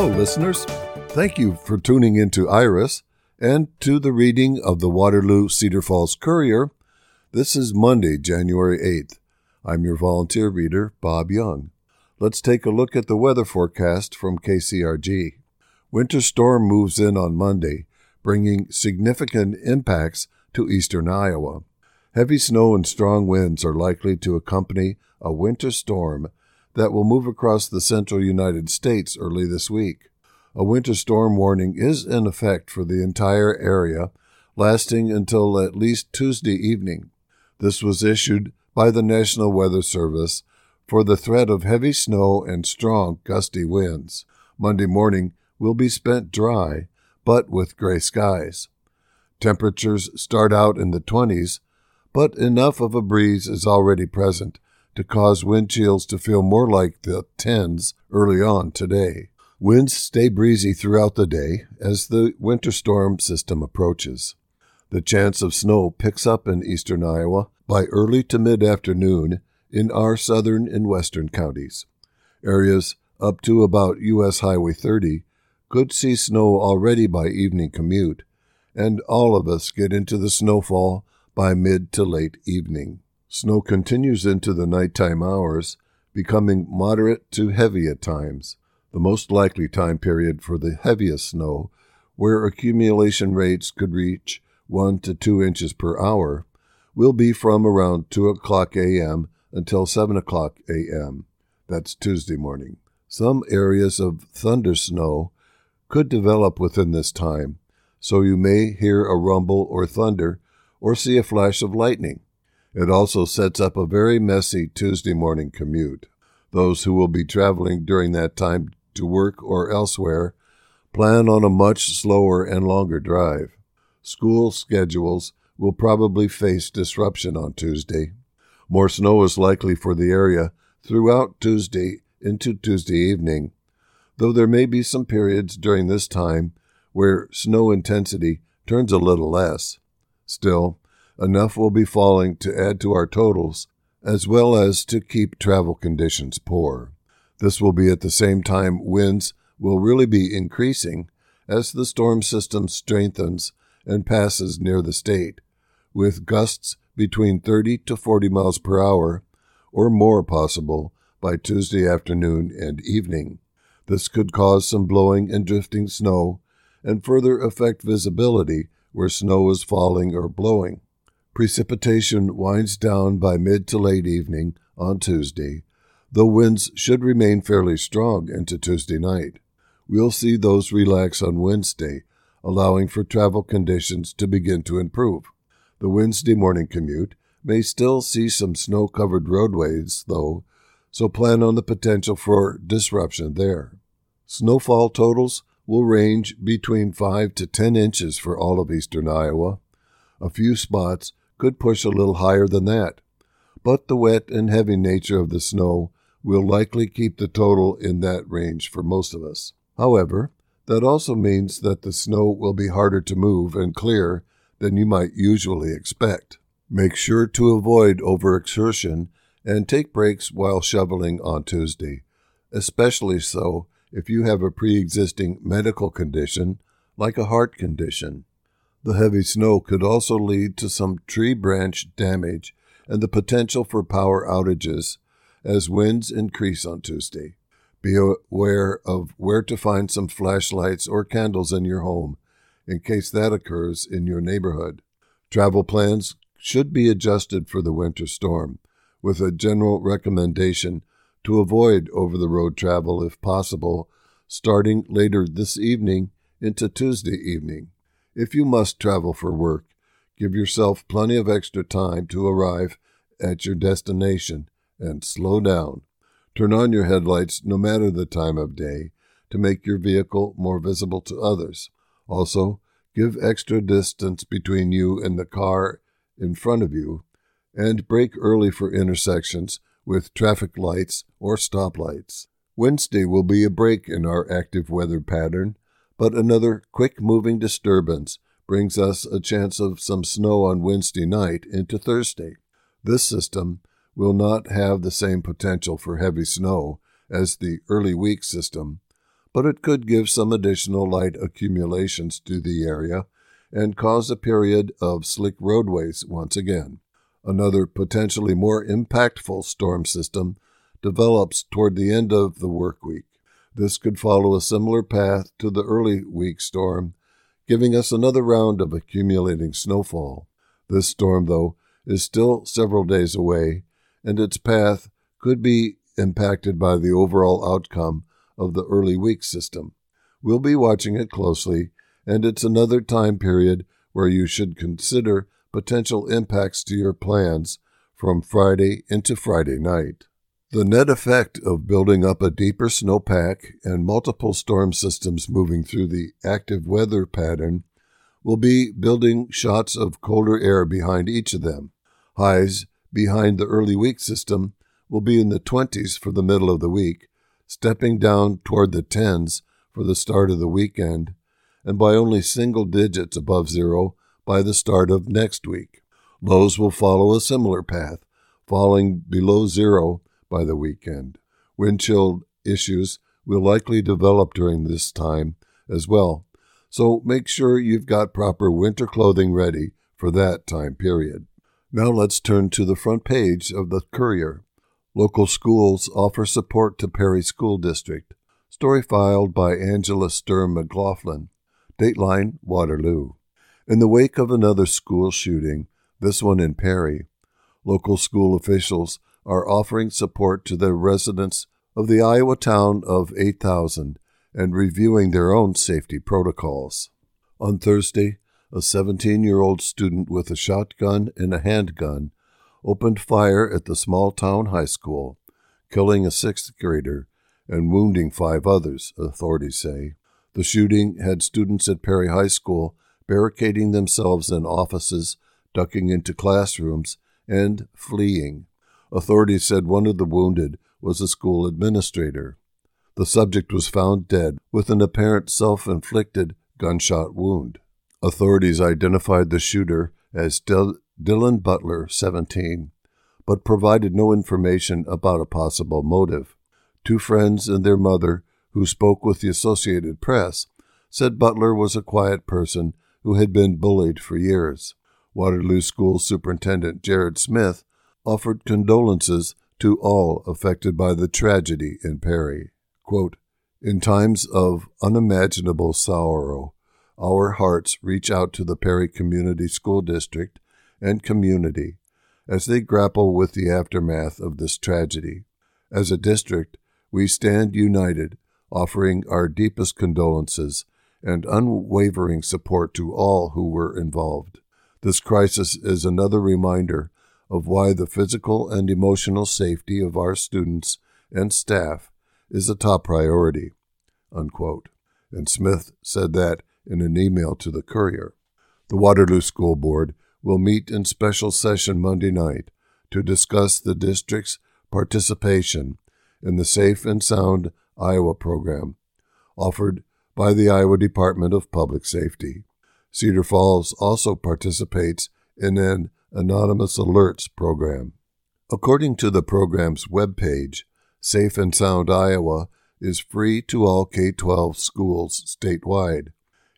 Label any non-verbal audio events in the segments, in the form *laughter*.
Hello, listeners. Thank you for tuning into Iris and to the reading of the Waterloo Cedar Falls Courier. This is Monday, January 8th. I'm your volunteer reader, Bob Young. Let's take a look at the weather forecast from KCRG. Winter storm moves in on Monday, bringing significant impacts to eastern Iowa. Heavy snow and strong winds are likely to accompany a winter storm that will move across the central United States early this week. A winter storm warning is in effect for the entire area, lasting until at least Tuesday evening. This was issued by the National Weather Service for the threat of heavy snow and strong gusty winds. Monday morning will be spent dry, but with gray skies. Temperatures start out in the 20s, but enough of a breeze is already present to cause wind chills to feel more like the 10s early on today. Winds stay breezy throughout the day as the winter storm system approaches. The chance of snow picks up in eastern Iowa by early to mid afternoon in our southern and western counties. Areas up to about U.S. Highway 30 could see snow already by evening commute, and all of us get into the snowfall by mid to late evening. Snow continues into the nighttime hours, becoming moderate to heavy at times. The most likely time period for the heaviest snow, where accumulation rates could reach 1 to 2 inches per hour, will be from around 2 o'clock a.m. until 7 o'clock a.m. That's Tuesday morning. Some areas of thunder snow could develop within this time, so you may hear a rumble or thunder or see a flash of lightning. It also sets up a very messy Tuesday morning commute. Those who will be traveling during that time to work or elsewhere plan on a much slower and longer drive. School schedules will probably face disruption on Tuesday. More snow is likely for the area throughout Tuesday into Tuesday evening, though there may be some periods during this time where snow intensity turns a little less. Still, enough will be falling to add to our totals, as well as to keep travel conditions poor. This will be at the same time winds will really be increasing as the storm system strengthens and passes near the state, with gusts between 30 to 40 miles per hour or more possible by Tuesday afternoon and evening. This could cause some blowing and drifting snow and further affect visibility where snow is falling or blowing. Precipitation winds down by mid to late evening on Tuesday, though winds should remain fairly strong into Tuesday night. We'll see those relax on Wednesday, allowing for travel conditions to begin to improve. The Wednesday morning commute may still see some snow covered roadways, though, so plan on the potential for disruption there. Snowfall totals will range between 5 to 10 inches for all of eastern Iowa. A few spots could push a little higher than that, but the wet and heavy nature of the snow will likely keep the total in that range for most of us. However, that also means that the snow will be harder to move and clear than you might usually expect. Make sure to avoid overexertion and take breaks while shoveling on Tuesday, especially so if you have a pre existing medical condition like a heart condition. The heavy snow could also lead to some tree branch damage and the potential for power outages as winds increase on Tuesday. Be aware of where to find some flashlights or candles in your home in case that occurs in your neighborhood. Travel plans should be adjusted for the winter storm, with a general recommendation to avoid over the road travel if possible, starting later this evening into Tuesday evening. If you must travel for work, give yourself plenty of extra time to arrive at your destination and slow down. Turn on your headlights no matter the time of day to make your vehicle more visible to others. Also, give extra distance between you and the car in front of you, and brake early for intersections with traffic lights or stoplights. Wednesday will be a break in our active weather pattern, but another quick moving disturbance brings us a chance of some snow on Wednesday night into Thursday. This system will not have the same potential for heavy snow as the early week system, but it could give some additional light accumulations to the area and cause a period of slick roadways once again. Another potentially more impactful storm system develops toward the end of the work week. This could follow a similar path to the early week storm, giving us another round of accumulating snowfall. This storm, though, is still several days away, and its path could be impacted by the overall outcome of the early week system. We'll be watching it closely, and it's another time period where you should consider potential impacts to your plans from Friday into Friday night. The net effect of building up a deeper snowpack and multiple storm systems moving through the active weather pattern will be building shots of colder air behind each of them. Highs behind the early week system will be in the 20s for the middle of the week, stepping down toward the 10s for the start of the weekend, and by only single digits above zero by the start of next week. Lows will follow a similar path, falling below zero by the weekend. Wind chill issues will likely develop during this time as well, so make sure you've got proper winter clothing ready for that time period. Now let's turn to the front page of the Courier. Local schools offer support to Perry School District. Story filed by Angela Sturm McLaughlin. Dateline Waterloo. In the wake of another school shooting, this one in Perry, local school officials are offering support to the residents of the Iowa town of 8,000 and reviewing their own safety protocols. On Thursday, a 17 year old student with a shotgun and a handgun opened fire at the small town high school, killing a sixth grader and wounding five others, authorities say. The shooting had students at Perry High School barricading themselves in offices, ducking into classrooms, and fleeing. Authorities said one of the wounded was a school administrator. The subject was found dead with an apparent self inflicted gunshot wound. Authorities identified the shooter as Dil- Dylan Butler, 17, but provided no information about a possible motive. Two friends and their mother, who spoke with the Associated Press, said Butler was a quiet person who had been bullied for years. Waterloo School Superintendent Jared Smith offered condolences to all affected by the tragedy in Perry. Quote, in times of unimaginable sorrow, our hearts reach out to the Perry Community School District and community as they grapple with the aftermath of this tragedy. As a district, we stand united, offering our deepest condolences and unwavering support to all who were involved. This crisis is another reminder of why the physical and emotional safety of our students and staff is a top priority. Unquote. And Smith said that in an email to the Courier. The Waterloo School Board will meet in special session Monday night to discuss the district's participation in the Safe and Sound Iowa program offered by the Iowa Department of Public Safety. Cedar Falls also participates in an anonymous alerts program. According to the program's webpage, Safe and Sound Iowa is free to all K 12 schools statewide.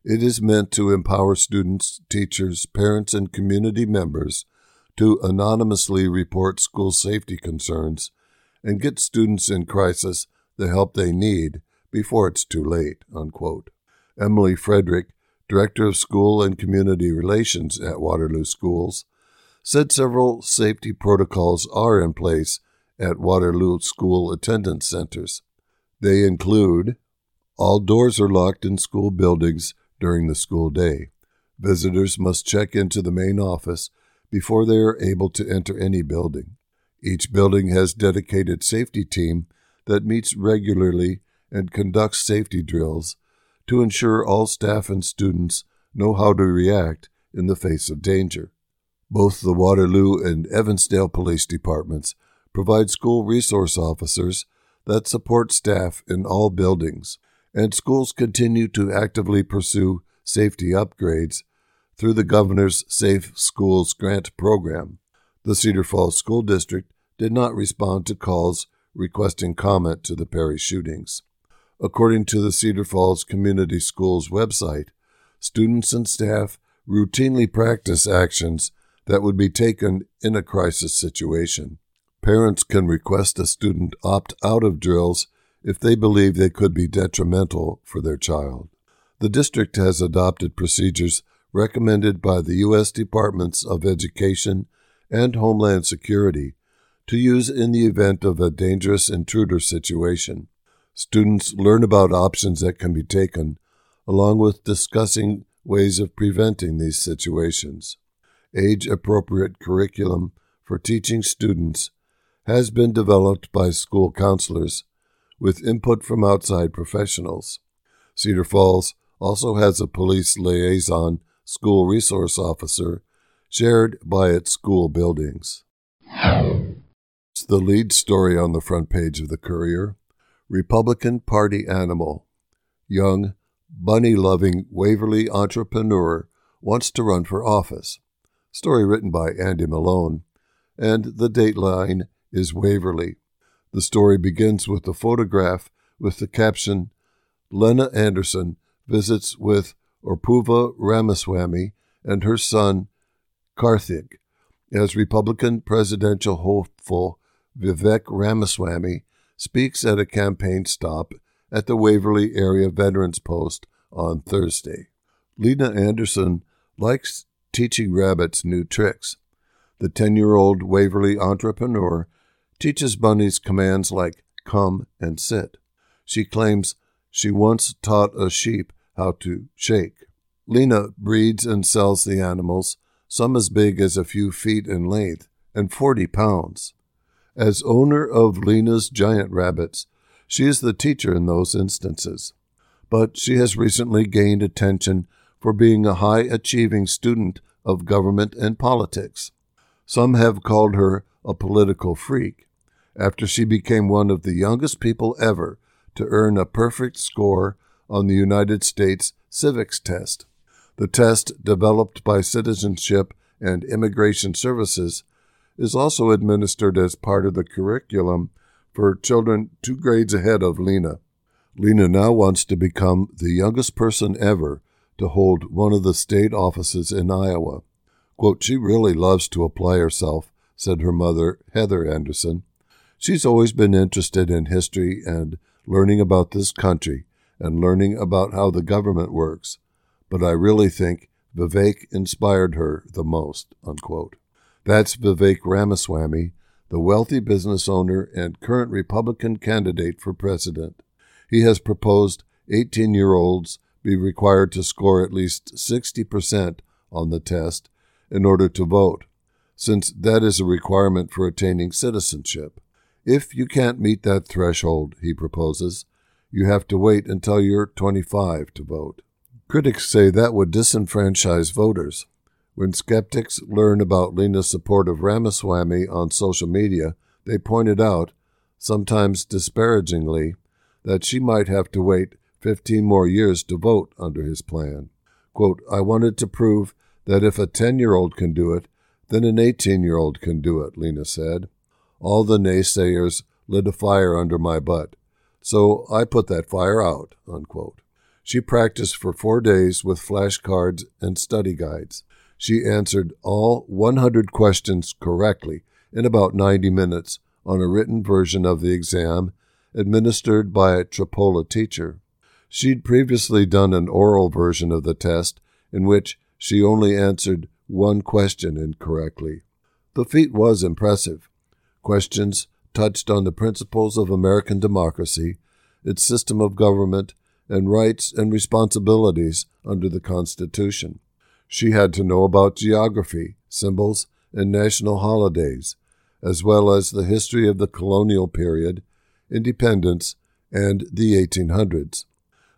It is meant to empower students, teachers, parents, and community members to anonymously report school safety concerns and get students in crisis the help they need before it's too late. Unquote. Emily Frederick, Director of School and Community Relations at Waterloo Schools, said several safety protocols are in place at Waterloo School attendance centers. They include all doors are locked in school buildings during the school day. Visitors must check into the main office before they are able to enter any building. Each building has dedicated safety team that meets regularly and conducts safety drills to ensure all staff and students know how to react in the face of danger. Both the Waterloo and Evansdale police departments provide school resource officers that support staff in all buildings and schools continue to actively pursue safety upgrades through the governor's Safe Schools Grant program. The Cedar Falls School District did not respond to calls requesting comment to the Perry shootings. According to the Cedar Falls Community Schools website, students and staff routinely practice actions that would be taken in a crisis situation. Parents can request a student opt out of drills if they believe they could be detrimental for their child. The district has adopted procedures recommended by the U.S. Departments of Education and Homeland Security to use in the event of a dangerous intruder situation. Students learn about options that can be taken, along with discussing ways of preventing these situations. Age appropriate curriculum for teaching students has been developed by school counselors with input from outside professionals. Cedar Falls also has a police liaison school resource officer shared by its school buildings. It's the lead story on the front page of the Courier. Republican Party animal. Young, bunny loving Waverly entrepreneur wants to run for office. Story written by Andy Malone. And the dateline is Waverly. The story begins with a photograph with the caption Lena Anderson visits with Apoorva Ramaswamy and her son Karthik as Republican presidential hopeful Vivek Ramaswamy speaks at a campaign stop at the Waverly Area Veterans Post on Thursday. Lena Anderson likes teaching rabbits new tricks. The 10 year old Waverly entrepreneur teaches bunnies commands like come and sit. She claims she once taught a sheep how to shake. Lena breeds and sells the animals, some as big as a few feet in length and 40 pounds. As owner of Lena's giant rabbits, she is the teacher in those instances. But she has recently gained attention for being a high achieving student of government and politics. Some have called her a political freak after she became one of the youngest people ever to earn a perfect score on the United States civics test. The test, developed by Citizenship and Immigration Services, is also administered as part of the curriculum for children two grades ahead of Lena. Lena now wants to become the youngest person ever to hold one of the state offices in Iowa. Quote, she really loves to apply herself, said her mother, Heather Anderson. She's always been interested in history and learning about this country and learning about how the government works, but I really think Vivek inspired her the most. Unquote. That's Vivek Ramaswamy, the wealthy business owner and current Republican candidate for president. He has proposed 18 year olds be required to score at least 60% on the test in order to vote, since that is a requirement for attaining citizenship. If you can't meet that threshold, he proposes, you have to wait until you're 25 to vote. Critics say that would disenfranchise voters. When skeptics learn about Lena's support of Ramaswamy on social media, they pointed out, sometimes disparagingly, that she might have to wait 15 more years to vote under his plan. Quote, I wanted to prove that if a 10 year old can do it, then an 18 year old can do it, Lena said. All the naysayers lit a fire under my butt, so I put that fire out. Unquote. She practiced for four days with flashcards and study guides. She answered all 100 questions correctly in about 90 minutes on a written version of the exam administered by a Tripoli teacher. She'd previously done an oral version of the test in which she only answered one question incorrectly. The feat was impressive. Questions touched on the principles of American democracy, its system of government, and rights and responsibilities under the Constitution. She had to know about geography, symbols, and national holidays, as well as the history of the colonial period, independence, and the 1800s.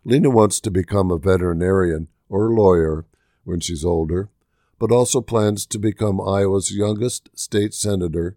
Lena wants to become a veterinarian or lawyer when she's older, but also plans to become Iowa's youngest state senator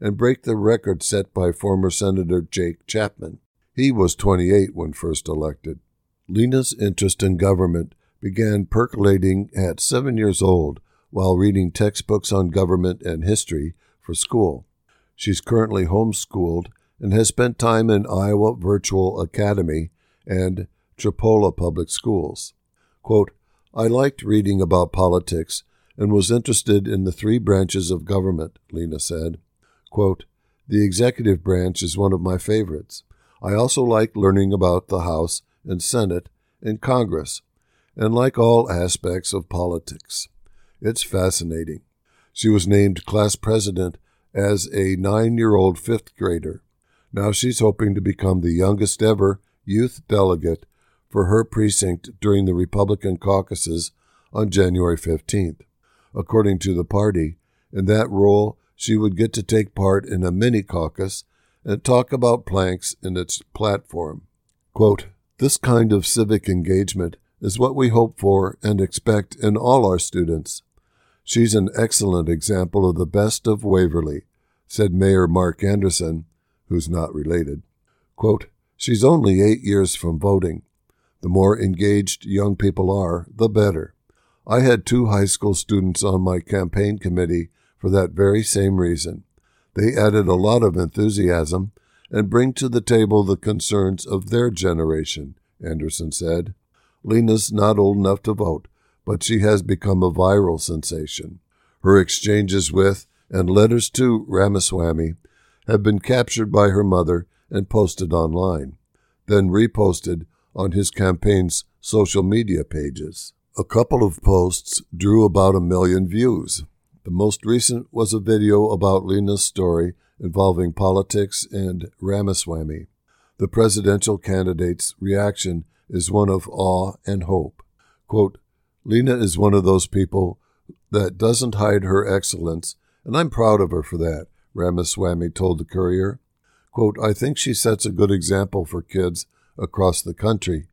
and break the record set by former Senator Jake Chapman. He was 28 when first elected. Lena's interest in government began percolating at seven years old while reading textbooks on government and history for school. She's currently homeschooled and has spent time in Iowa Virtual Academy and Tripoli Public Schools. Quote, I liked reading about politics and was interested in the three branches of government, Lena said. Quote, the executive branch is one of my favorites. I also like learning about the House and Senate and Congress, and like all aspects of politics. It's fascinating. She was named class president as a nine year old fifth grader. Now she's hoping to become the youngest ever youth delegate for her precinct during the Republican caucuses on January 15th. According to the party, in that role, she would get to take part in a mini caucus and talk about planks in its platform. Quote, this kind of civic engagement is what we hope for and expect in all our students. She's an excellent example of the best of Waverly, said Mayor Mark Anderson, who's not related. Quote, She's only eight years from voting. The more engaged young people are, the better. I had two high school students on my campaign committee for that very same reason. They added a lot of enthusiasm and bring to the table the concerns of their generation, Anderson said. Lena's not old enough to vote, but she has become a viral sensation. Her exchanges with and letters to Ramaswamy have been captured by her mother and posted online, then reposted on his campaign's social media pages. A couple of posts drew about a million views. The most recent was a video about Lena's story involving politics and Ramaswamy. The presidential candidate's reaction is one of awe and hope. Quote, Lena is one of those people that doesn't hide her excellence, and I'm proud of her for that, Ramaswamy told the Courier. Quote, I think she sets a good example for kids across the country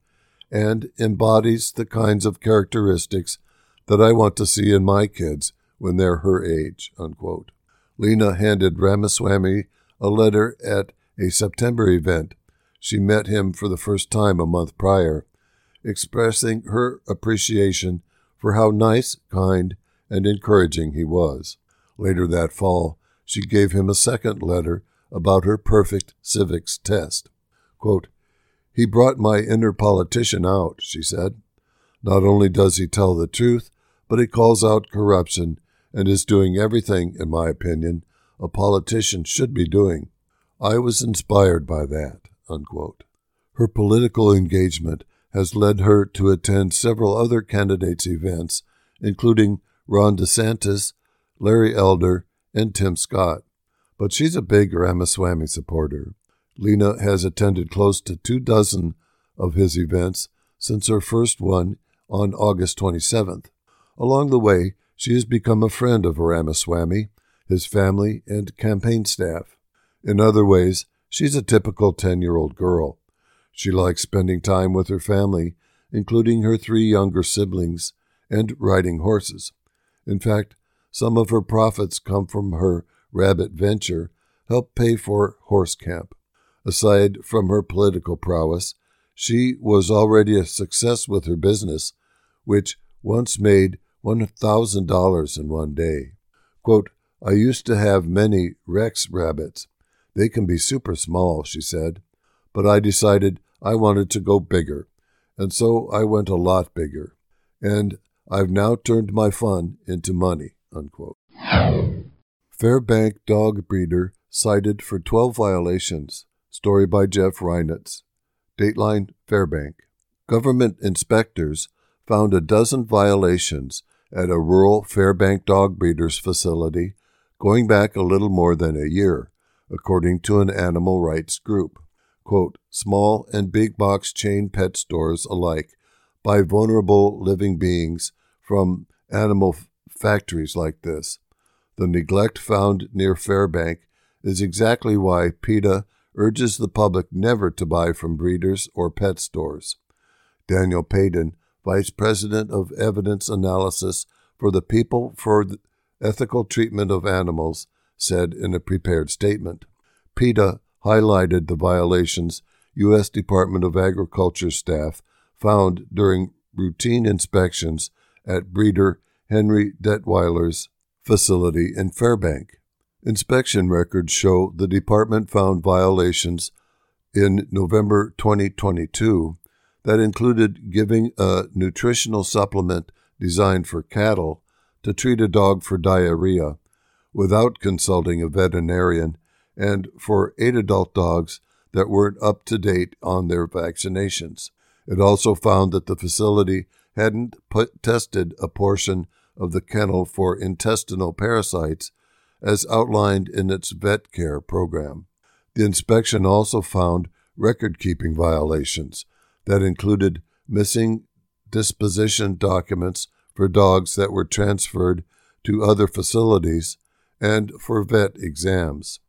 and embodies the kinds of characteristics that I want to see in my kids when they're her age. Unquote. Lena handed Ramaswamy a letter at a September event. She met him for the first time a month prior, expressing her appreciation for how nice, kind, and encouraging he was. Later that fall, she gave him a second letter about her perfect civics test. Quote, he brought my inner politician out, she said. Not only does he tell the truth, but he calls out corruption and is doing everything, in my opinion, a politician should be doing. I was inspired by that. Unquote. Her political engagement has led her to attend several other candidates' events, including Ron DeSantis, Larry Elder, and Tim Scott. But she's a big Ramaswamy supporter. Lena has attended close to two dozen of his events since her first one on August 27th. Along the way, she has become a friend of Ramaswamy, his family, and campaign staff. In other ways, she's a typical 10 year old girl. She likes spending time with her family, including her three younger siblings, and riding horses. In fact, some of her profits come from her rabbit venture, help pay for horse camp. Aside from her political prowess, she was already a success with her business, which once made $1,000 in one day. Quote, I used to have many Rex rabbits. They can be super small, she said, but I decided I wanted to go bigger, and so I went a lot bigger. And I've now turned my fun into money. Unquote. *laughs* Fairbank dog breeder cited for 12 violations. Story by Jeff Reinitz. Dateline Fairbank. Government inspectors found a dozen violations at a rural Fairbank dog breeders facility going back a little more than a year, according to an animal rights group. Quote, small and big box chain pet stores alike buy vulnerable living beings from animal f- factories like this. The neglect found near Fairbank is exactly why PETA urges the public never to buy from breeders or pet stores. Daniel Paden, Vice President of Evidence Analysis for the People for Ethical Treatment of Animals, said in a prepared statement. PETA highlighted the violations U.S. Department of Agriculture staff found during routine inspections at breeder Henry Detweiler's facility in Fairbank. Inspection records show the department found violations in November 2022 that included giving a nutritional supplement designed for cattle to treat a dog for diarrhea without consulting a veterinarian, and for eight adult dogs that weren't up to date on their vaccinations. It also found that the facility hadn't put, tested a portion of the kennel for intestinal parasites as outlined in its vet care program. The inspection also found record keeping violations that included missing disposition documents for dogs that were transferred to other facilities and for vet exams.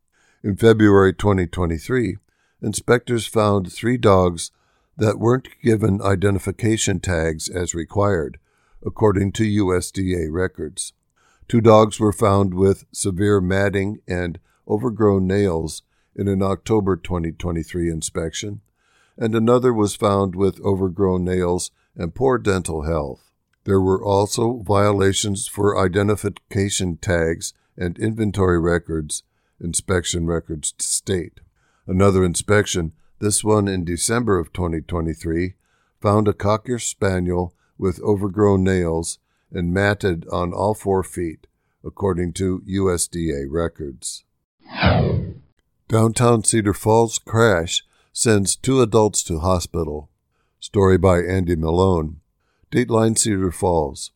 In February 2023, inspectors found three dogs that weren't given identification tags as required, according to USDA records. Two dogs were found with severe matting and overgrown nails in an October 2023 inspection, and another was found with overgrown nails and poor dental health. There were also violations for identification tags and inventory records, inspection records state. Another inspection, this one in December of 2023, found a Cocker Spaniel with overgrown nails and matted on all four feet, according to USDA records. Downtown Cedar Falls crash sends two adults to hospital. Story by Andy Malone. Dateline Cedar Falls.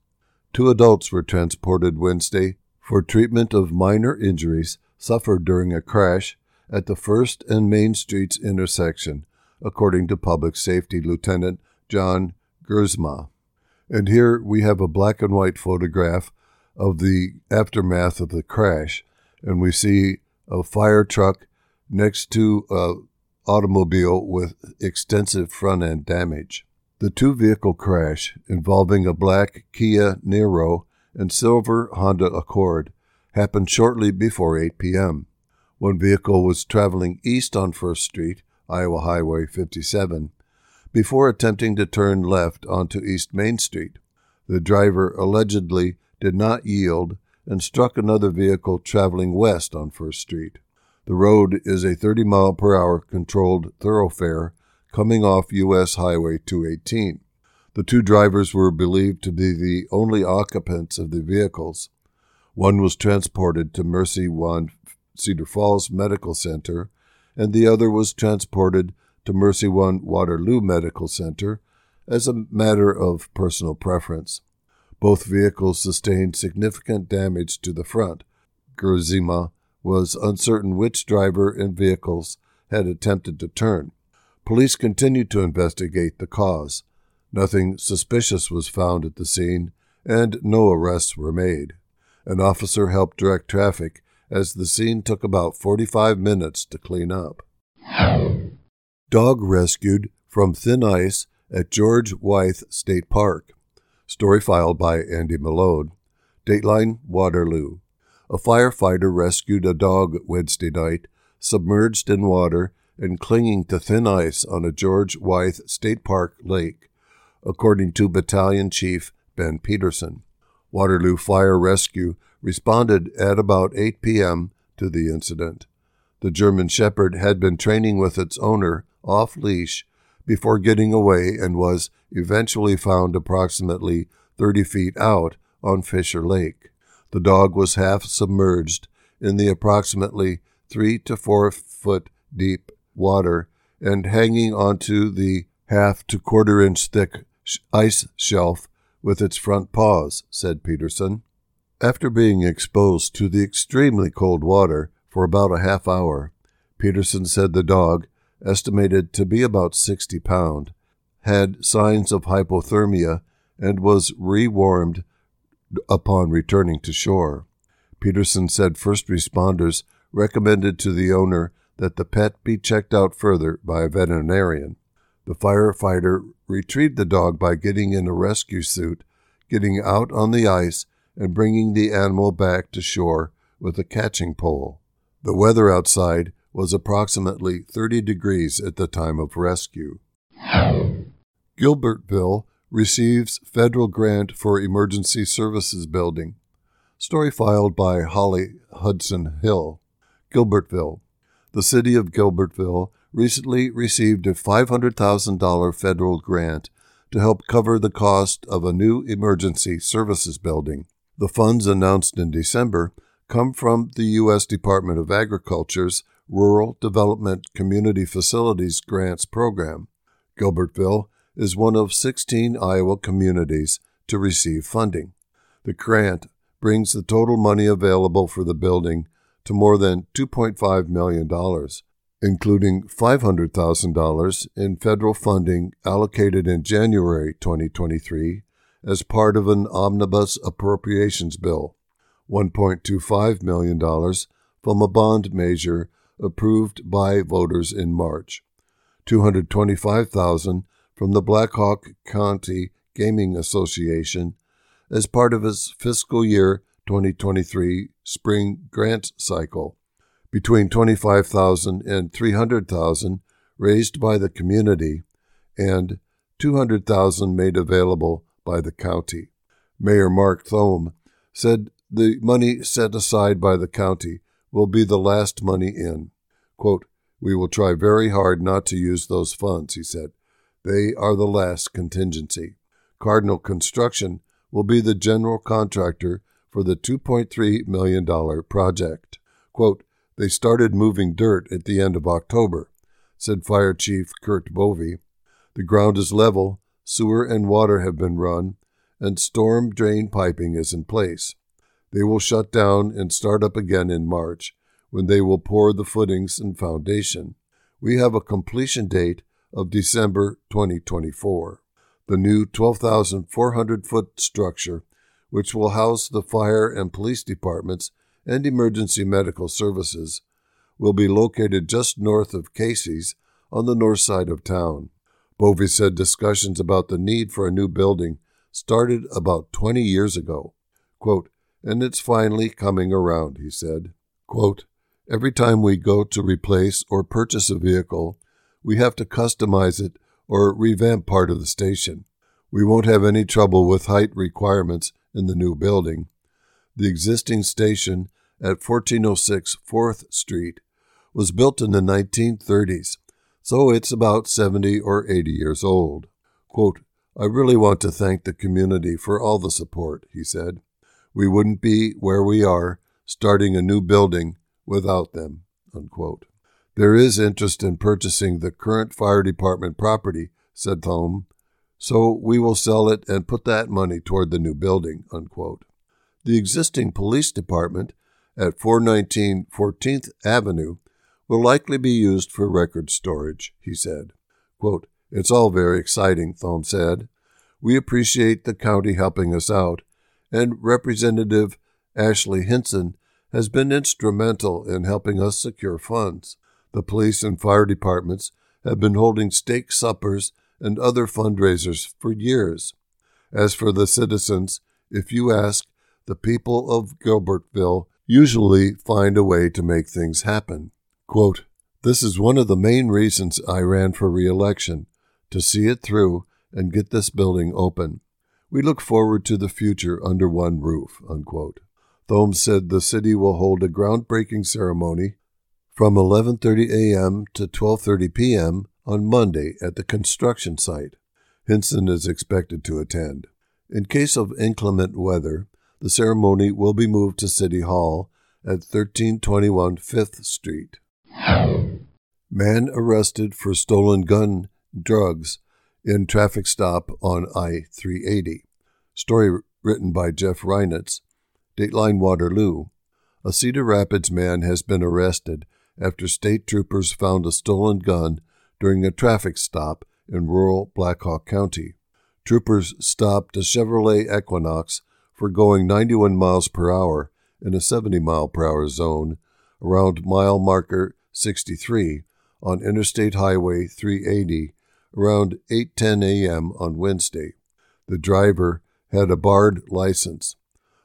Two adults were transported Wednesday for treatment of minor injuries suffered during a crash at the First and Main Streets intersection, according to Public Safety Lieutenant John Gersma. And here we have a black and white photograph of the aftermath of the crash, and we see a fire truck next to a automobile with extensive front end damage. The two vehicle crash involving a black Kia Niro and silver Honda Accord happened shortly before 8 p.m. One vehicle was traveling east on First Street, Iowa Highway 57, before attempting to turn left onto East Main Street. The driver allegedly did not yield and struck another vehicle traveling west on First Street. The road is a 30 mile per hour controlled thoroughfare coming off U.S. Highway 218. The two drivers were believed to be the only occupants of the vehicles. One was transported to Mercy One Cedar Falls Medical Center, and the other was transported to Mercy One Waterloo Medical Center as a matter of personal preference. Both vehicles sustained significant damage to the front. Gerzima was uncertain which driver and vehicles had attempted to turn. Police continued to investigate the cause. Nothing suspicious was found at the scene, and no arrests were made. An officer helped direct traffic as the scene took about 45 minutes to clean up. Dog rescued from thin ice at George Wyth State Park. Story filed by Andy Malone. Dateline Waterloo. A firefighter rescued a dog Wednesday night, submerged in water and clinging to thin ice on a George Wyth State Park lake, according to Battalion Chief Ben Peterson. Waterloo Fire Rescue responded at about 8 p.m. to the incident. The German Shepherd had been training with its owner off leash before getting away and was eventually found approximately 30 feet out on Fisher Lake. The dog was half submerged in the approximately three to four foot deep water and hanging onto the half to quarter inch thick ice shelf with its front paws, said Peterson. After being exposed to the extremely cold water for about a half hour, Peterson said the dog, estimated to be about 60 pound, had signs of hypothermia and was rewarmed upon returning to shore. Peterson said first responders recommended to the owner that the pet be checked out further by a veterinarian. The firefighter retrieved the dog by getting in a rescue suit, getting out on the ice, and bringing the animal back to shore with a catching pole. The weather outside was approximately 30 degrees at the time of rescue. Gilbertville receives federal grant for emergency services building. Story filed by Holly Hudson Hill. Gilbertville. The city of Gilbertville recently received a $500,000 federal grant to help cover the cost of a new emergency services building. The funds announced in December come from the U.S. Department of Agriculture's Rural Development Community Facilities Grants Program. Gilbertville is one of 16 Iowa communities to receive funding. The grant brings the total money available for the building to more than $2.5 million, including $500,000 in federal funding allocated in January 2023 as part of an omnibus appropriations bill, $1.25 million from a bond measure approved by voters in March, 225,000 from the Blackhawk County Gaming Association as part of its fiscal year 2023 spring grant cycle, between 25,000 and 300,000 raised by the community and 200,000 made available by the county. Mayor Mark Thome said the money set aside by the county will be the last money in. Quote, we will try very hard not to use those funds, he said. They are the last contingency. Cardinal Construction will be the general contractor for the $2.3 million project. Quote, they started moving dirt at the end of October, said Fire Chief Kurt Bovey. The ground is level, sewer and water have been run, and storm drain piping is in place. They will shut down and start up again in March, when they will pour the footings and foundation. We have a completion date of December 2024. The new 12,400 foot structure, which will house the fire and police departments and emergency medical services, will be located just north of Casey's on the north side of town. Bovey said discussions about the need for a new building started about 20 years ago. Quote, and it's finally coming around, he said. Quote, Every time we go to replace or purchase a vehicle, we have to customize it or revamp part of the station. We won't have any trouble with height requirements in the new building. The existing station at 1406 4th Street was built in the 1930s, so it's about 70 or 80 years old. Quote, I really want to thank the community for all the support, he said. We wouldn't be where we are starting a new building without them. Unquote. There is interest in purchasing the current fire department property, said Thome, so we will sell it and put that money toward the new building. Unquote. The existing police department at 419 14th Avenue will likely be used for record storage, he said. Quote, it's all very exciting, Thome said. We appreciate the county helping us out, and Representative Ashley Hinson has been instrumental in helping us secure funds. The police and fire departments have been holding steak suppers and other fundraisers for years. As for the citizens, if you ask, the people of Gilbertville usually find a way to make things happen. Quote, this is one of the main reasons I ran for re election to see it through and get this building open. We look forward to the future under one roof. Unquote. Thome said the city will hold a groundbreaking ceremony from 11:30 a.m. to 12:30 p.m. on Monday at the construction site. Hinson is expected to attend. In case of inclement weather, the ceremony will be moved to City Hall at 1321 5th Street. Man arrested for stolen gun drugs in traffic stop on I 380. Story written by Jeff Reinitz Dateline Waterloo. A Cedar Rapids man has been arrested after state troopers found a stolen gun during a traffic stop in rural Blackhawk County. Troopers stopped a Chevrolet Equinox for going 91 miles per hour in a 70 mile per hour zone around mile marker 63 on Interstate Highway 380 around 8:10 a.m. on Wednesday. The driver had a barred license.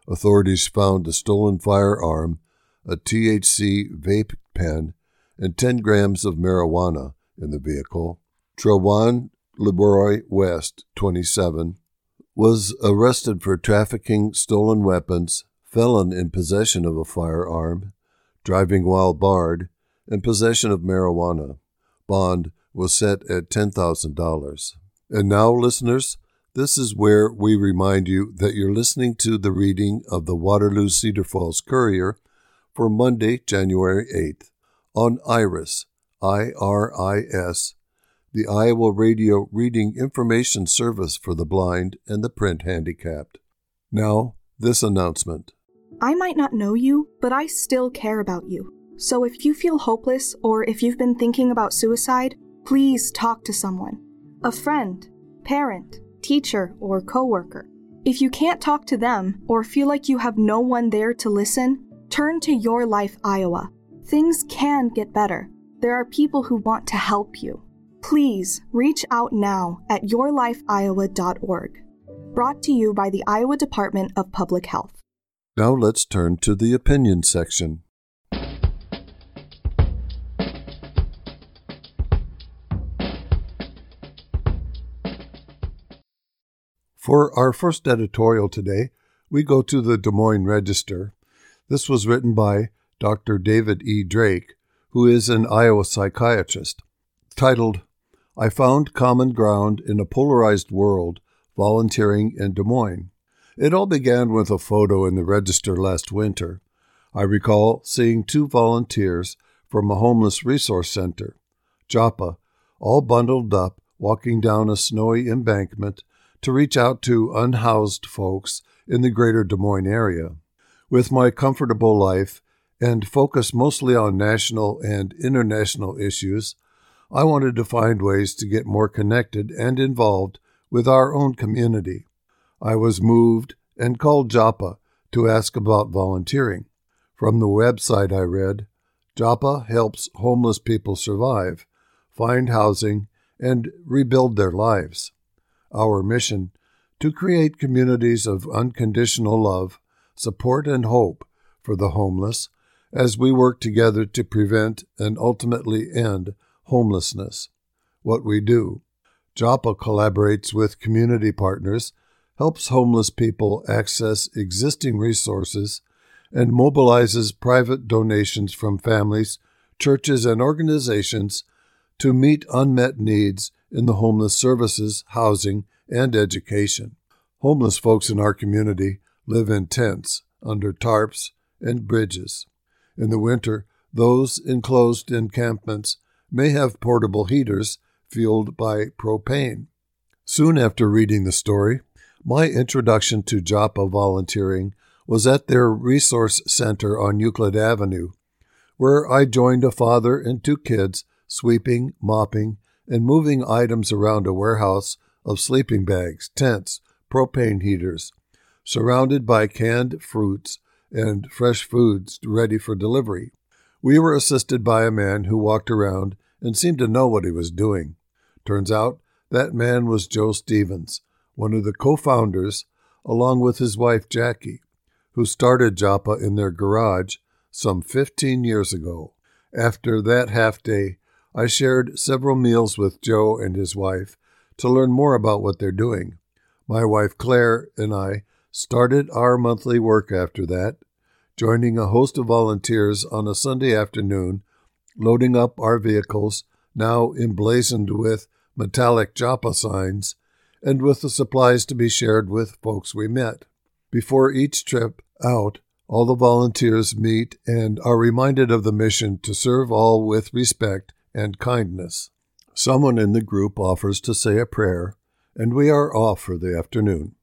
Authorities found a stolen firearm, a THC vape pen, and 10 grams of marijuana in the vehicle. Trawan Leroy West, 27, was arrested for trafficking stolen weapons, felon in possession of a firearm, driving while barred, and possession of marijuana. bond was set at $10,000. And now, listeners, this is where we remind you that you're listening to the reading of the Waterloo Cedar Falls Courier for Monday, January 8th on IRIS, I R I S, the Iowa Radio Reading Information Service for the Blind and the Print Handicapped. Now, this announcement. I might not know you, but I still care about you. So if you feel hopeless or if you've been thinking about suicide, please talk to someone a friend, parent, teacher, or coworker. If you can't talk to them or feel like you have no one there to listen, turn to Your Life Iowa. Things can get better. There are people who want to help you. Please reach out now at yourlifeiowa.org. Brought to you by the Iowa Department of Public Health. Now let's turn to the opinion section. For our first editorial today, we go to the Des Moines Register. This was written by Dr. David E. Drake, who is an Iowa psychiatrist, titled, I Found Common Ground in a Polarized World Volunteering in Des Moines. It all began with a photo in the Register last winter. I recall seeing two volunteers from a homeless resource center, Joppa, all bundled up, walking down a snowy embankment to reach out to unhoused folks in the greater Des Moines area. With my comfortable life and focus mostly on national and international issues, I wanted to find ways to get more connected and involved with our own community. I was moved and called Joppa to ask about volunteering. From the website I read, Joppa helps homeless people survive, find housing, and rebuild their lives our mission to create communities of unconditional love, support, and hope for the homeless as we work together to prevent and ultimately end homelessness. What we do. Joppa collaborates with community partners, helps homeless people access existing resources, and mobilizes private donations from families, churches, and organizations to meet unmet needs in the homeless services, housing, and education. Homeless folks in our community live in tents, under tarps, and bridges. In the winter, those enclosed encampments may have portable heaters fueled by propane. Soon after reading the story, my introduction to Joppa volunteering was at their resource center on Euclid Avenue, where I joined a father and two kids sweeping, mopping, and moving items around a warehouse of sleeping bags, tents, propane heaters, surrounded by canned fruits and fresh foods ready for delivery. We were assisted by a man who walked around and seemed to know what he was doing. Turns out that man was Joe Stevens, one of the co founders, along with his wife Jackie, who started Joppa in their garage some 15 years ago. After that half day, I shared several meals with Joe and his wife to learn more about what they're doing. My wife Claire and I started our monthly work after that, joining a host of volunteers on a Sunday afternoon, loading up our vehicles, now emblazoned with metallic Joppa signs, and with the supplies to be shared with folks we met. Before each trip out, all the volunteers meet and are reminded of the mission to serve all with respect and kindness. Someone in the group offers to say a prayer, and we are off for the afternoon.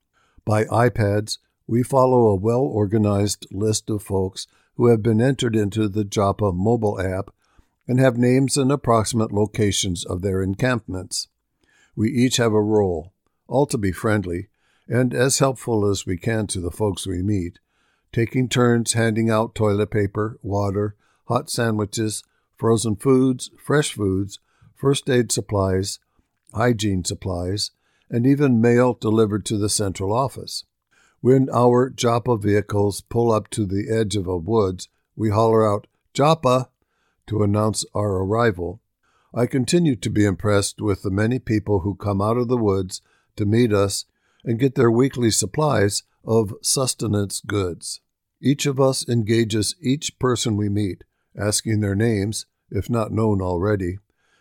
By iPads, we follow a well organized list of folks who have been entered into the Joppa mobile app and have names and approximate locations of their encampments. We each have a role, all to be friendly and as helpful as we can to the folks we meet, taking turns handing out toilet paper, water, hot sandwiches, frozen foods, fresh foods, first aid supplies, hygiene supplies, and even mail delivered to the central office. When our Joppa vehicles pull up to the edge of a woods, we holler out, Joppa! to announce our arrival. I continue to be impressed with the many people who come out of the woods to meet us and get their weekly supplies of sustenance goods. Each of us engages each person we meet, asking their names, if not known already,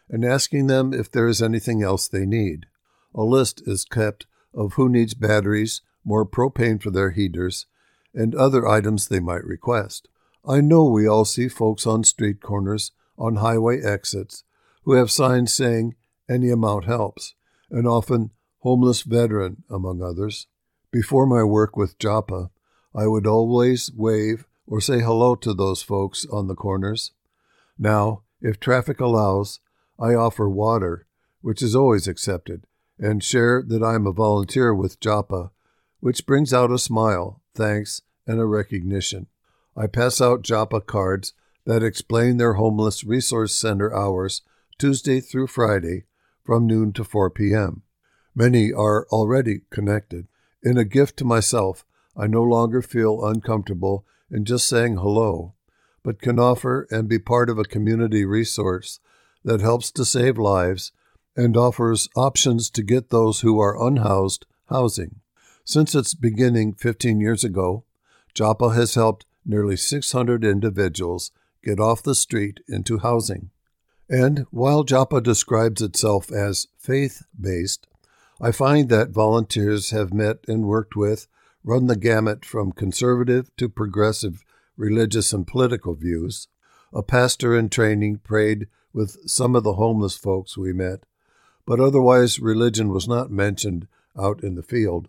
and asking them if there is anything else they need. A list is kept of who needs batteries, more propane for their heaters, and other items they might request. I know we all see folks on street corners, on highway exits, who have signs saying, Any amount helps, and often homeless veteran, among others. Before my work with Joppa, I would always wave or say hello to those folks on the corners. Now, if traffic allows, I offer water, which is always accepted, and share that I am a volunteer with Joppa, which brings out a smile, thanks, and a recognition. I pass out Joppa cards that explain their homeless resource center hours Tuesday through Friday from noon to 4 p.m. Many are already connected. In a gift to myself, I no longer feel uncomfortable in just saying hello, but can offer and be part of a community resource that helps to save lives and offers options to get those who are unhoused housing. Since its beginning 15 years ago, Joppa has helped nearly 600 individuals get off the street into housing. And while Joppa describes itself as faith based, I find that volunteers have met and worked with, run the gamut from conservative to progressive religious and political views. A pastor in training prayed with some of the homeless folks we met, but otherwise religion was not mentioned out in the field.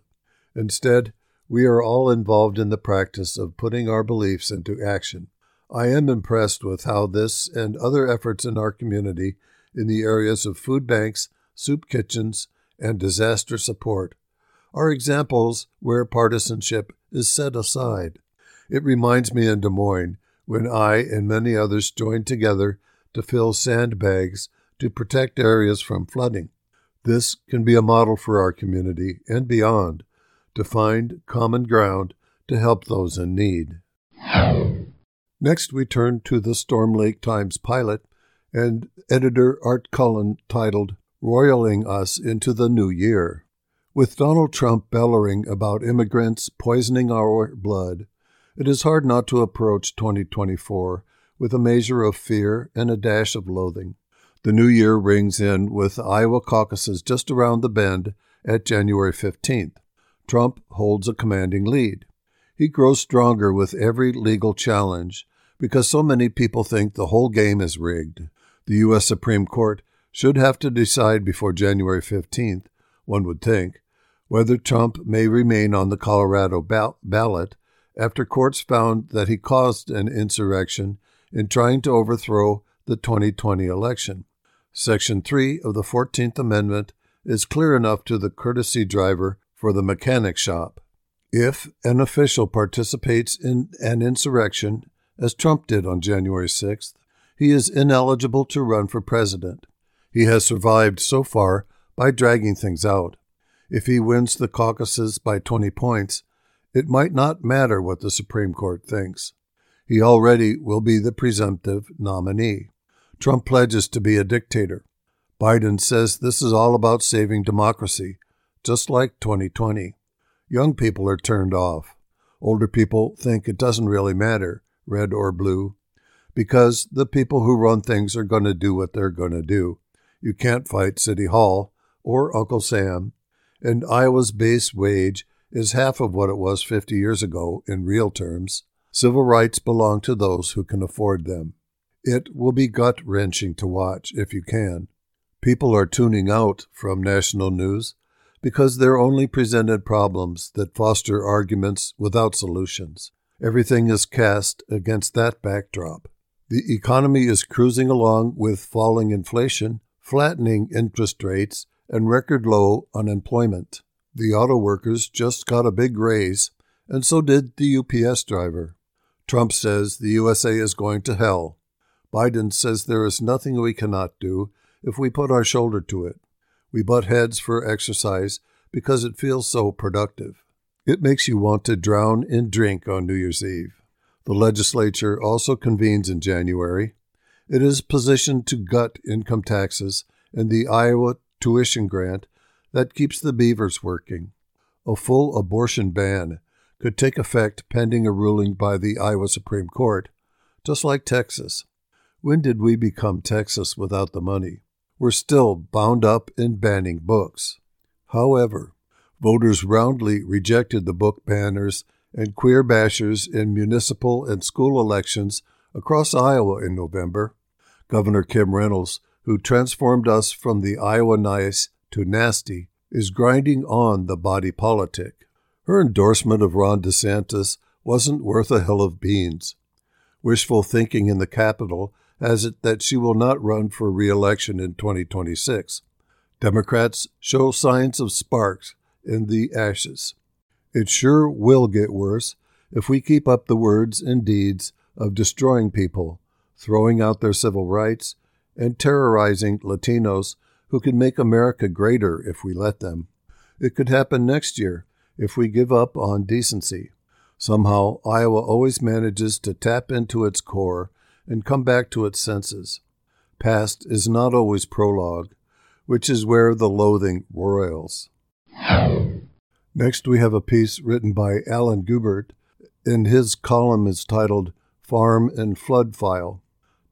Instead, we are all involved in the practice of putting our beliefs into action. I am impressed with how this and other efforts in our community in the areas of food banks, soup kitchens, and disaster support are examples where partisanship is set aside. It reminds me in Des Moines when I and many others joined together to fill sandbags to protect areas from flooding. This can be a model for our community and beyond to find common ground to help those in need. Next, we turn to the Storm Lake Times pilot and editor Art Cullen titled Roiling Us into the New Year. With Donald Trump bellowing about immigrants poisoning our blood, it is hard not to approach 2024 with a measure of fear and a dash of loathing. The new year rings in with Iowa caucuses just around the bend at January 15th. Trump holds a commanding lead. He grows stronger with every legal challenge because so many people think the whole game is rigged. The U.S. Supreme Court should have to decide before January 15th, one would think, whether Trump may remain on the Colorado ballot after courts found that he caused an insurrection in trying to overthrow the 2020 election. Section 3 of the 14th Amendment is clear enough to the courtesy driver for the mechanic shop. If an official participates in an insurrection, as Trump did on January 6th, he is ineligible to run for president. He has survived so far by dragging things out. If he wins the caucuses by 20 points, it might not matter what the Supreme Court thinks. He already will be the presumptive nominee. Trump pledges to be a dictator. Biden says this is all about saving democracy, just like 2020. Young people are turned off. Older people think it doesn't really matter, red or blue, because the people who run things are going to do what they're going to do. You can't fight City Hall or Uncle Sam, and Iowa's base wage is half of what it was 50 years ago in real terms. Civil rights belong to those who can afford them. It will be gut wrenching to watch if you can. People are tuning out from national news because they're only presented problems that foster arguments without solutions. Everything is cast against that backdrop. The economy is cruising along with falling inflation, flattening interest rates, and record low unemployment. The auto workers just got a big raise, and so did the UPS driver. Trump says the USA is going to hell. Biden says there is nothing we cannot do if we put our shoulder to it. We butt heads for exercise because it feels so productive. It makes you want to drown in drink on New Year's Eve. The legislature also convenes in January. It is positioned to gut income taxes and the Iowa tuition grant that keeps the beavers working. A full abortion ban could take effect pending a ruling by the Iowa Supreme Court, just like Texas. When did we become Texas without the money? We're still bound up in banning books. However, voters roundly rejected the book banners and queer bashers in municipal and school elections across Iowa in November. Governor Kim Reynolds, who transformed us from the Iowa nice to nasty, is grinding on the body politic. Her endorsement of Ron DeSantis wasn't worth a hill of beans. Wishful thinking in the Capitol has it that she will not run for re election in 2026. Democrats show signs of sparks in the ashes. It sure will get worse if we keep up the words and deeds of destroying people, throwing out their civil rights, and terrorizing Latinos who can make America greater if we let them. It could happen next year if we give up on decency. Somehow, Iowa always manages to tap into its core and come back to its senses. Past is not always prologue, which is where the loathing roils. Next, we have a piece written by Alan Guebert, and his column is titled Farm and Food File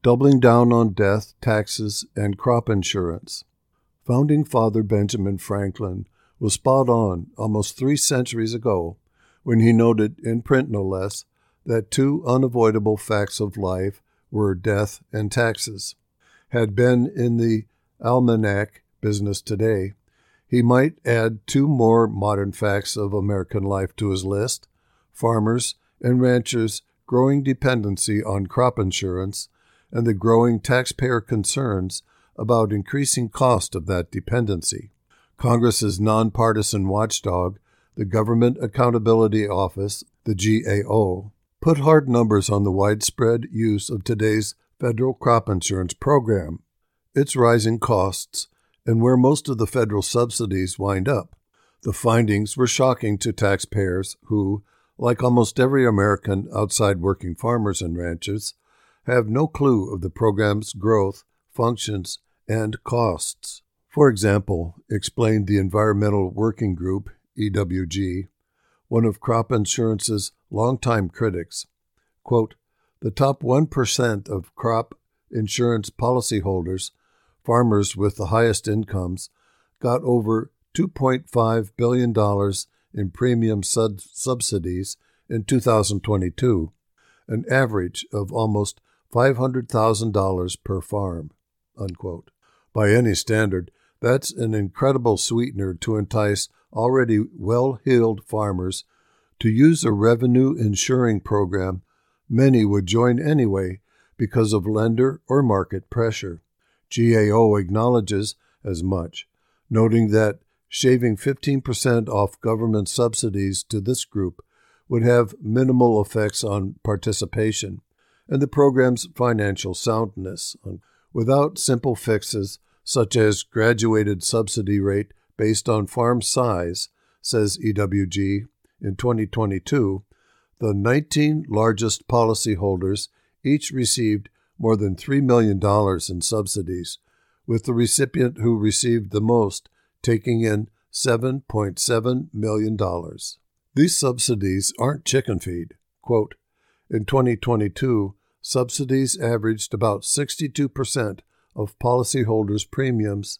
Doubling Down on Death, Taxes, and Crop Insurance. Founding Father Benjamin Franklin was spot on almost three centuries ago when he noted, in print no less, that two unavoidable facts of life were death and taxes. Had been in the almanac business today, he might add two more modern facts of American life to his list farmers and ranchers' growing dependency on crop insurance and the growing taxpayer concerns about increasing cost of that dependency. Congress's nonpartisan watchdog, the Government Accountability Office, the GAO, put hard numbers on the widespread use of today's federal crop insurance program, its rising costs, and where most of the federal subsidies wind up. The findings were shocking to taxpayers who, like almost every American outside working farmers and ranchers, have no clue of the program's growth, functions, and costs. For example, explained the Environmental Working Group, EWG, one of crop insurance's longtime critics, quote, the top 1% of crop insurance policyholders farmers with the highest incomes got over $2.5 billion in premium sub- subsidies in 2022, an average of almost $500,000 per farm. Unquote. By any standard, that's an incredible sweetener to entice already well heeled farmers to use a revenue insuring program many would join anyway because of lender or market pressure. GAO acknowledges as much, noting that shaving 15% off government subsidies to this group would have minimal effects on participation and the program's financial soundness. Without simple fixes, such as graduated subsidy rate based on farm size, says EWG, in 2022, the 19 largest policyholders each received more than $3 million in subsidies, with the recipient who received the most taking in $7.7 million. These subsidies aren't chicken feed. Quote, in 2022, subsidies averaged about 62% of policyholders' premiums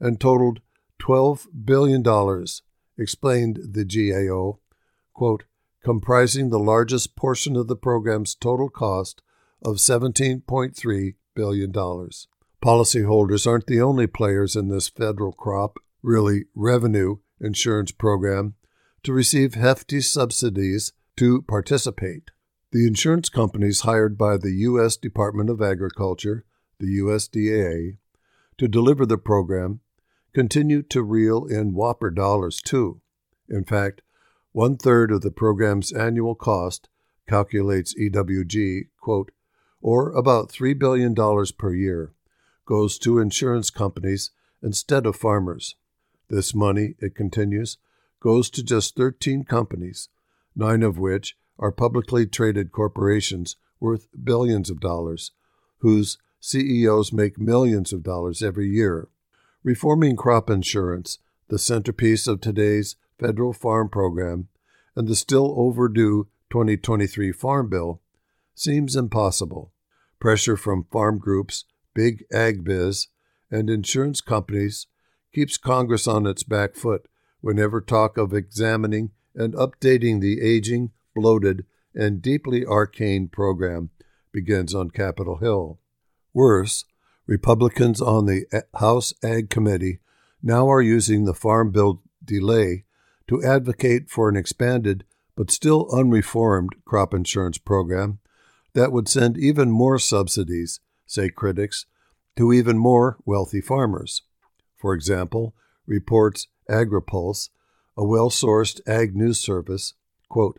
and totaled $12 billion, explained the GAO, quote, comprising the largest portion of the program's total cost of $17.3 billion. Policyholders aren't the only players in this federal crop, really revenue insurance program, to receive hefty subsidies to participate. The insurance companies hired by the U.S. Department of Agriculture, the USDA, to deliver the program continue to reel in whopper dollars too. In fact, one third of the program's annual cost, calculates EWG, quote, or about $3 billion per year, goes to insurance companies instead of farmers. This money, it continues, goes to just 13 companies, nine of which are publicly traded corporations worth billions of dollars, whose CEOs make millions of dollars every year. Reforming crop insurance, the centerpiece of today's federal farm program, and the still overdue 2023 Farm Bill, seems impossible. Pressure from farm groups, big ag biz, and insurance companies keeps Congress on its back foot whenever talk of examining and updating the aging, bloated, and deeply arcane program begins on Capitol Hill. Worse, Republicans on the House Ag Committee now are using the Farm Bill delay to advocate for an expanded but still unreformed crop insurance program that would send even more subsidies, say critics, to even more wealthy farmers. For example, reports AgriPulse, a well sourced ag news service, quote,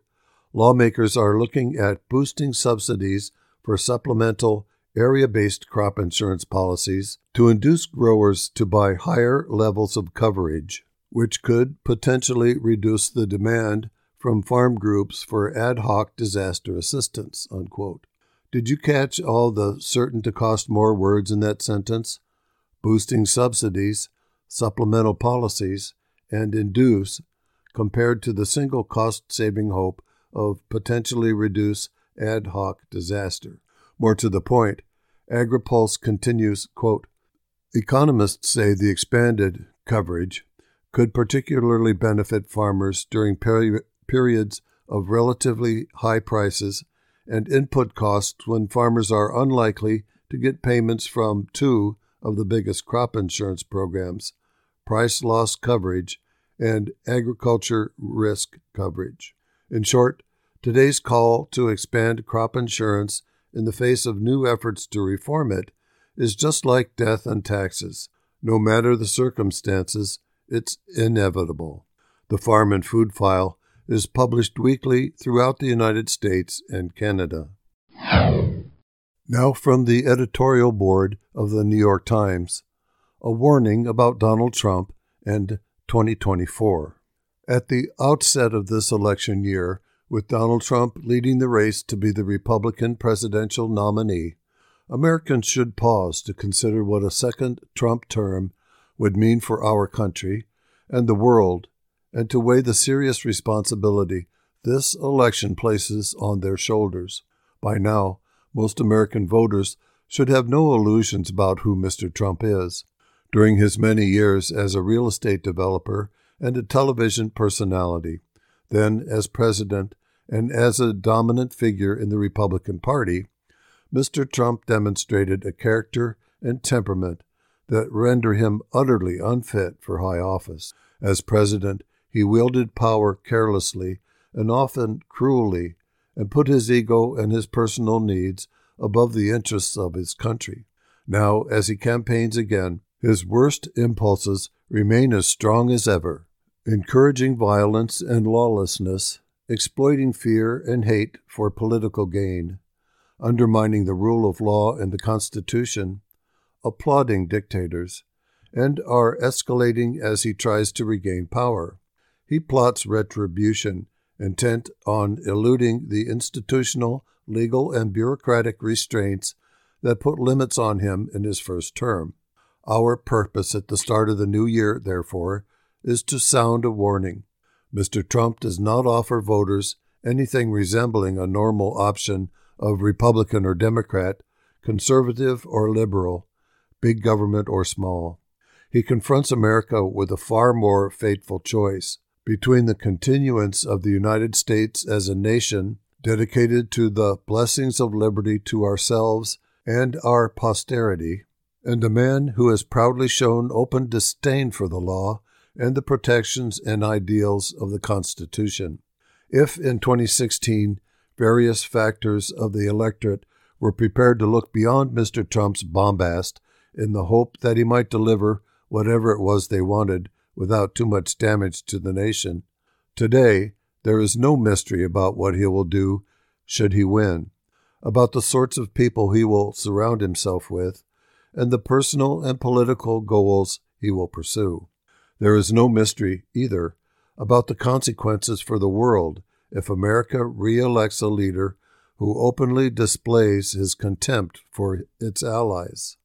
lawmakers are looking at boosting subsidies for supplemental area based crop insurance policies to induce growers to buy higher levels of coverage, which could potentially reduce the demand from farm groups for ad hoc disaster assistance. Unquote. Did you catch all the certain to cost more words in that sentence? Boosting subsidies, supplemental policies, and induce compared to the single cost saving hope of potentially reduce ad hoc disaster. More to the point, AgriPulse continues, quote, Economists say the expanded coverage could particularly benefit farmers during peri- periods of relatively high prices and input costs when farmers are unlikely to get payments from two of the biggest crop insurance programs, price loss coverage and agriculture risk coverage. In short, today's call to expand crop insurance in the face of new efforts to reform it is just like death and taxes. No matter the circumstances, it's inevitable. The Farm and Food File is published weekly throughout the United States and Canada. Now, from the editorial board of the New York Times, a warning about Donald Trump and 2024. At the outset of this election year, with Donald Trump leading the race to be the Republican presidential nominee, Americans should pause to consider what a second Trump term would mean for our country and the world, and to weigh the serious responsibility this election places on their shoulders. By now, most American voters should have no illusions about who Mr. Trump is. During his many years as a real estate developer and a television personality, then as president and as a dominant figure in the Republican Party, Mr. Trump demonstrated a character and temperament that render him utterly unfit for high office. As president, he wielded power carelessly and often cruelly, and put his ego and his personal needs above the interests of his country. Now, as he campaigns again, his worst impulses remain as strong as ever, encouraging violence and lawlessness exploiting fear and hate for political gain, undermining the rule of law and the Constitution, applauding dictators, and are escalating as he tries to regain power. He plots retribution, intent on eluding the institutional, legal, and bureaucratic restraints that put limits on him in his first term. Our purpose at the start of the new year, therefore, is to sound a warning Mr. Trump does not offer voters anything resembling a normal option of Republican or Democrat, conservative or liberal, big government or small. He confronts America with a far more fateful choice between the continuance of the United States as a nation dedicated to the blessings of liberty to ourselves and our posterity, and a man who has proudly shown open disdain for the law and the protections and ideals of the Constitution. If in 2016 various factors of the electorate were prepared to look beyond Mr. Trump's bombast in the hope that he might deliver whatever it was they wanted without too much damage to the nation, today there is no mystery about what he will do should he win, about the sorts of people he will surround himself with, and the personal and political goals he will pursue. There is no mystery, either, about the consequences for the world if America re elects a leader who openly displays his contempt for its allies.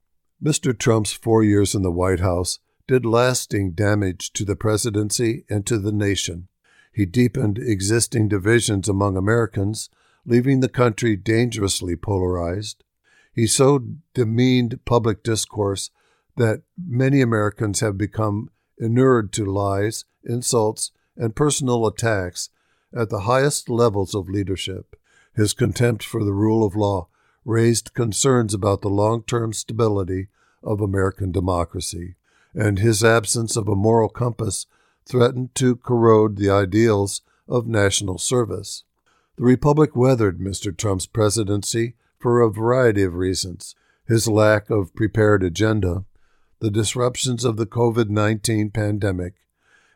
Mr. Trump's four years in the White House did lasting damage to the presidency and to the nation. He deepened existing divisions among Americans, leaving the country dangerously polarized. He so demeaned public discourse that many Americans have become inured to lies, insults, and personal attacks at the highest levels of leadership. His contempt for the rule of law raised concerns about the long term stability of American democracy, and his absence of a moral compass threatened to corrode the ideals of national service. The Republic weathered Mr. Trump's presidency for a variety of reasons his lack of prepared agenda, the disruptions of the COVID 19 pandemic,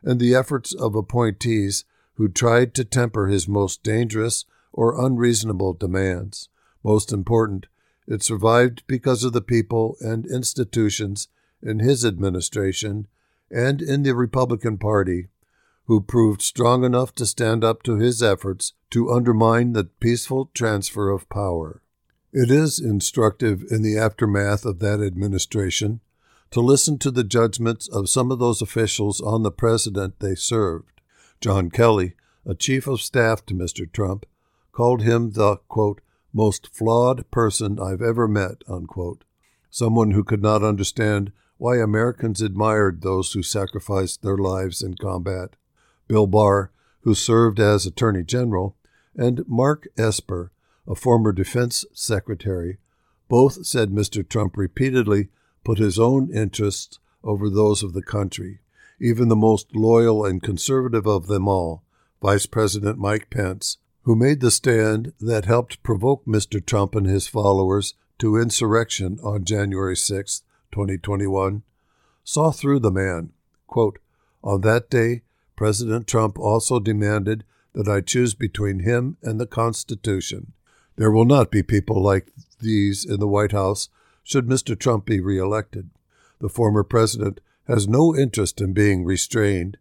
and the efforts of appointees who tried to temper his most dangerous or unreasonable demands. Most important, it survived because of the people and institutions in his administration and in the Republican Party who proved strong enough to stand up to his efforts to undermine the peaceful transfer of power. It is instructive in the aftermath of that administration to listen to the judgments of some of those officials on the president they served. John Kelly, a chief of staff to Mr. Trump, called him the, quote, most flawed person I've ever met, unquote. Someone who could not understand why Americans admired those who sacrificed their lives in combat. Bill Barr, who served as Attorney General, and Mark Esper, a former defense secretary, both said Mr. Trump repeatedly put his own interests over those of the country. Even the most loyal and conservative of them all, Vice President Mike Pence, who made the stand that helped provoke Mr. Trump and his followers to insurrection on January 6, 2021, saw through the man. Quote, on that day, President Trump also demanded that I choose between him and the Constitution. There will not be people like these in the White House should Mr. Trump be reelected. The former president has no interest in being restrained,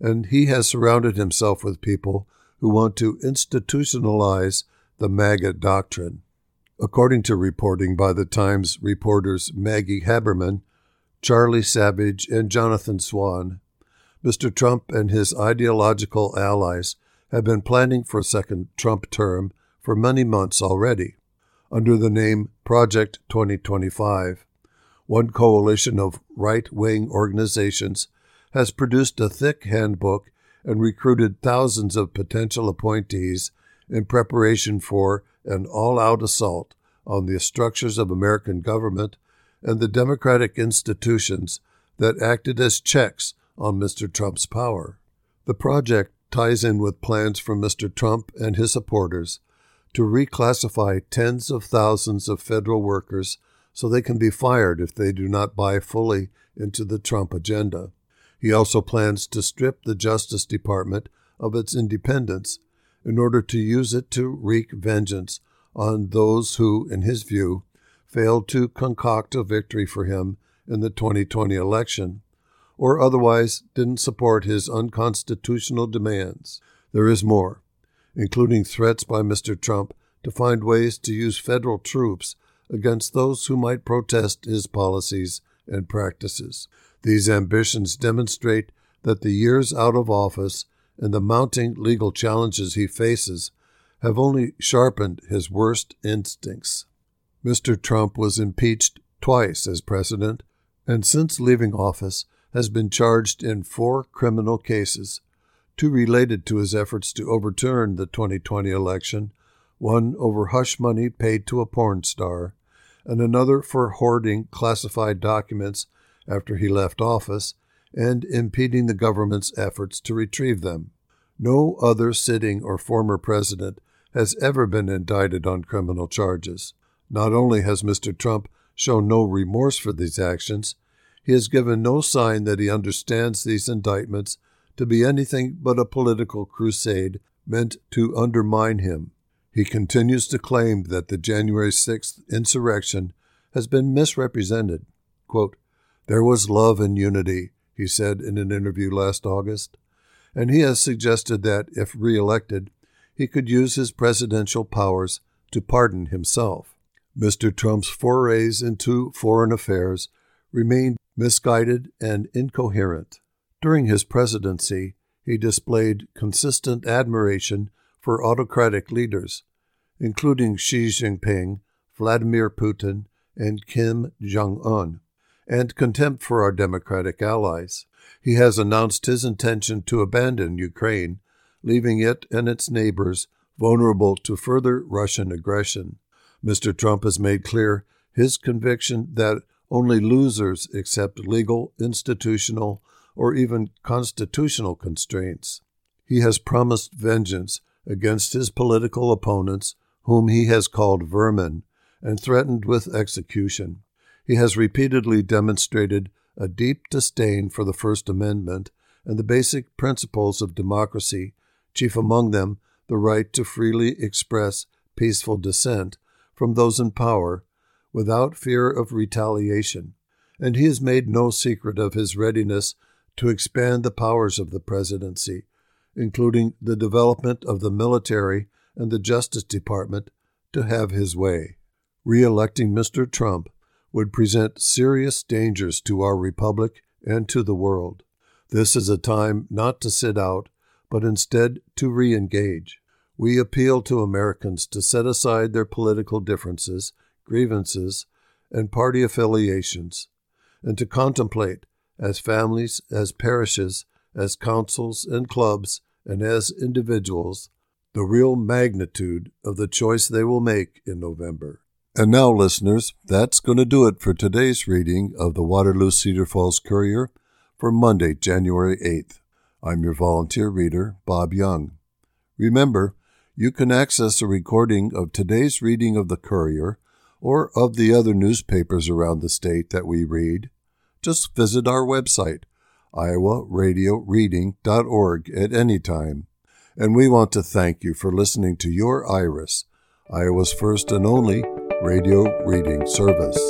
and he has surrounded himself with people who want to institutionalize the MAGA doctrine. According to reporting by the Times reporters Maggie Haberman, Charlie Savage, and Jonathan Swan, Mr. Trump and his ideological allies have been planning for a second Trump term for many months already. Under the name Project 2025, one coalition of right wing organizations has produced a thick handbook and recruited thousands of potential appointees in preparation for an all out assault on the structures of American government and the democratic institutions that acted as checks on Mr. Trump's power. The project ties in with plans from Mr. Trump and his supporters to reclassify tens of thousands of federal workers so they can be fired if they do not buy fully into the Trump agenda. He also plans to strip the Justice Department of its independence in order to use it to wreak vengeance on those who, in his view, failed to concoct a victory for him in the 2020 election, or otherwise didn't support his unconstitutional demands. There is more, including threats by Mr. Trump to find ways to use federal troops against those who might protest his policies and practices. These ambitions demonstrate that the years out of office and the mounting legal challenges he faces have only sharpened his worst instincts. Mr. Trump was impeached twice as president, and since leaving office has been charged in four criminal cases, two related to his efforts to overturn the 2020 election, one over hush money paid to a porn star, and another for hoarding classified documents after he left office and impeding the government's efforts to retrieve them. No other sitting or former president has ever been indicted on criminal charges. Not only has Mr. Trump shown no remorse for these actions, he has given no sign that he understands these indictments to be anything but a political crusade meant to undermine him. He continues to claim that the January 6th insurrection has been misrepresented. Quote, there was love and unity, he said in an interview last August, and he has suggested that, if reelected, he could use his presidential powers to pardon himself. Mr. Trump's forays into foreign affairs remained misguided and incoherent. During his presidency, he displayed consistent admiration for autocratic leaders, including Xi Jinping, Vladimir Putin, and Kim Jong un. and contempt for our democratic allies. He has announced his intention to abandon Ukraine, leaving it and its neighbors vulnerable to further Russian aggression. Mr. Trump has made clear his conviction that only losers accept legal, institutional, or even constitutional constraints. He has promised vengeance against his political opponents, whom he has called vermin, and threatened with execution. He has repeatedly demonstrated a deep disdain for the First Amendment and the basic principles of democracy, chief among them the right to freely express peaceful dissent from those in power without fear of retaliation. And he has made no secret of his readiness to expand the powers of the presidency, including the development of the military and the Justice Department, to have his way. Re electing Mr. Trump would present serious dangers to our republic and to the world. This is a time not to sit out, but instead to re engage. We appeal to Americans to set aside their political differences, grievances, and party affiliations, and to contemplate, as families, as parishes, as councils and clubs, and as individuals, the real magnitude of the choice they will make in November. And now, listeners, that's going to do it for today's reading of the Waterloo Cedar Falls Courier for Monday, January 8th. I'm your volunteer reader, Bob Young. Remember, you can access a recording of today's reading of the Courier or of the other newspapers around the state that we read. Just visit our website, iowaradioreading.org, at any time. And we want to thank you for listening to your Iris, Iowa's first and only radio reading service.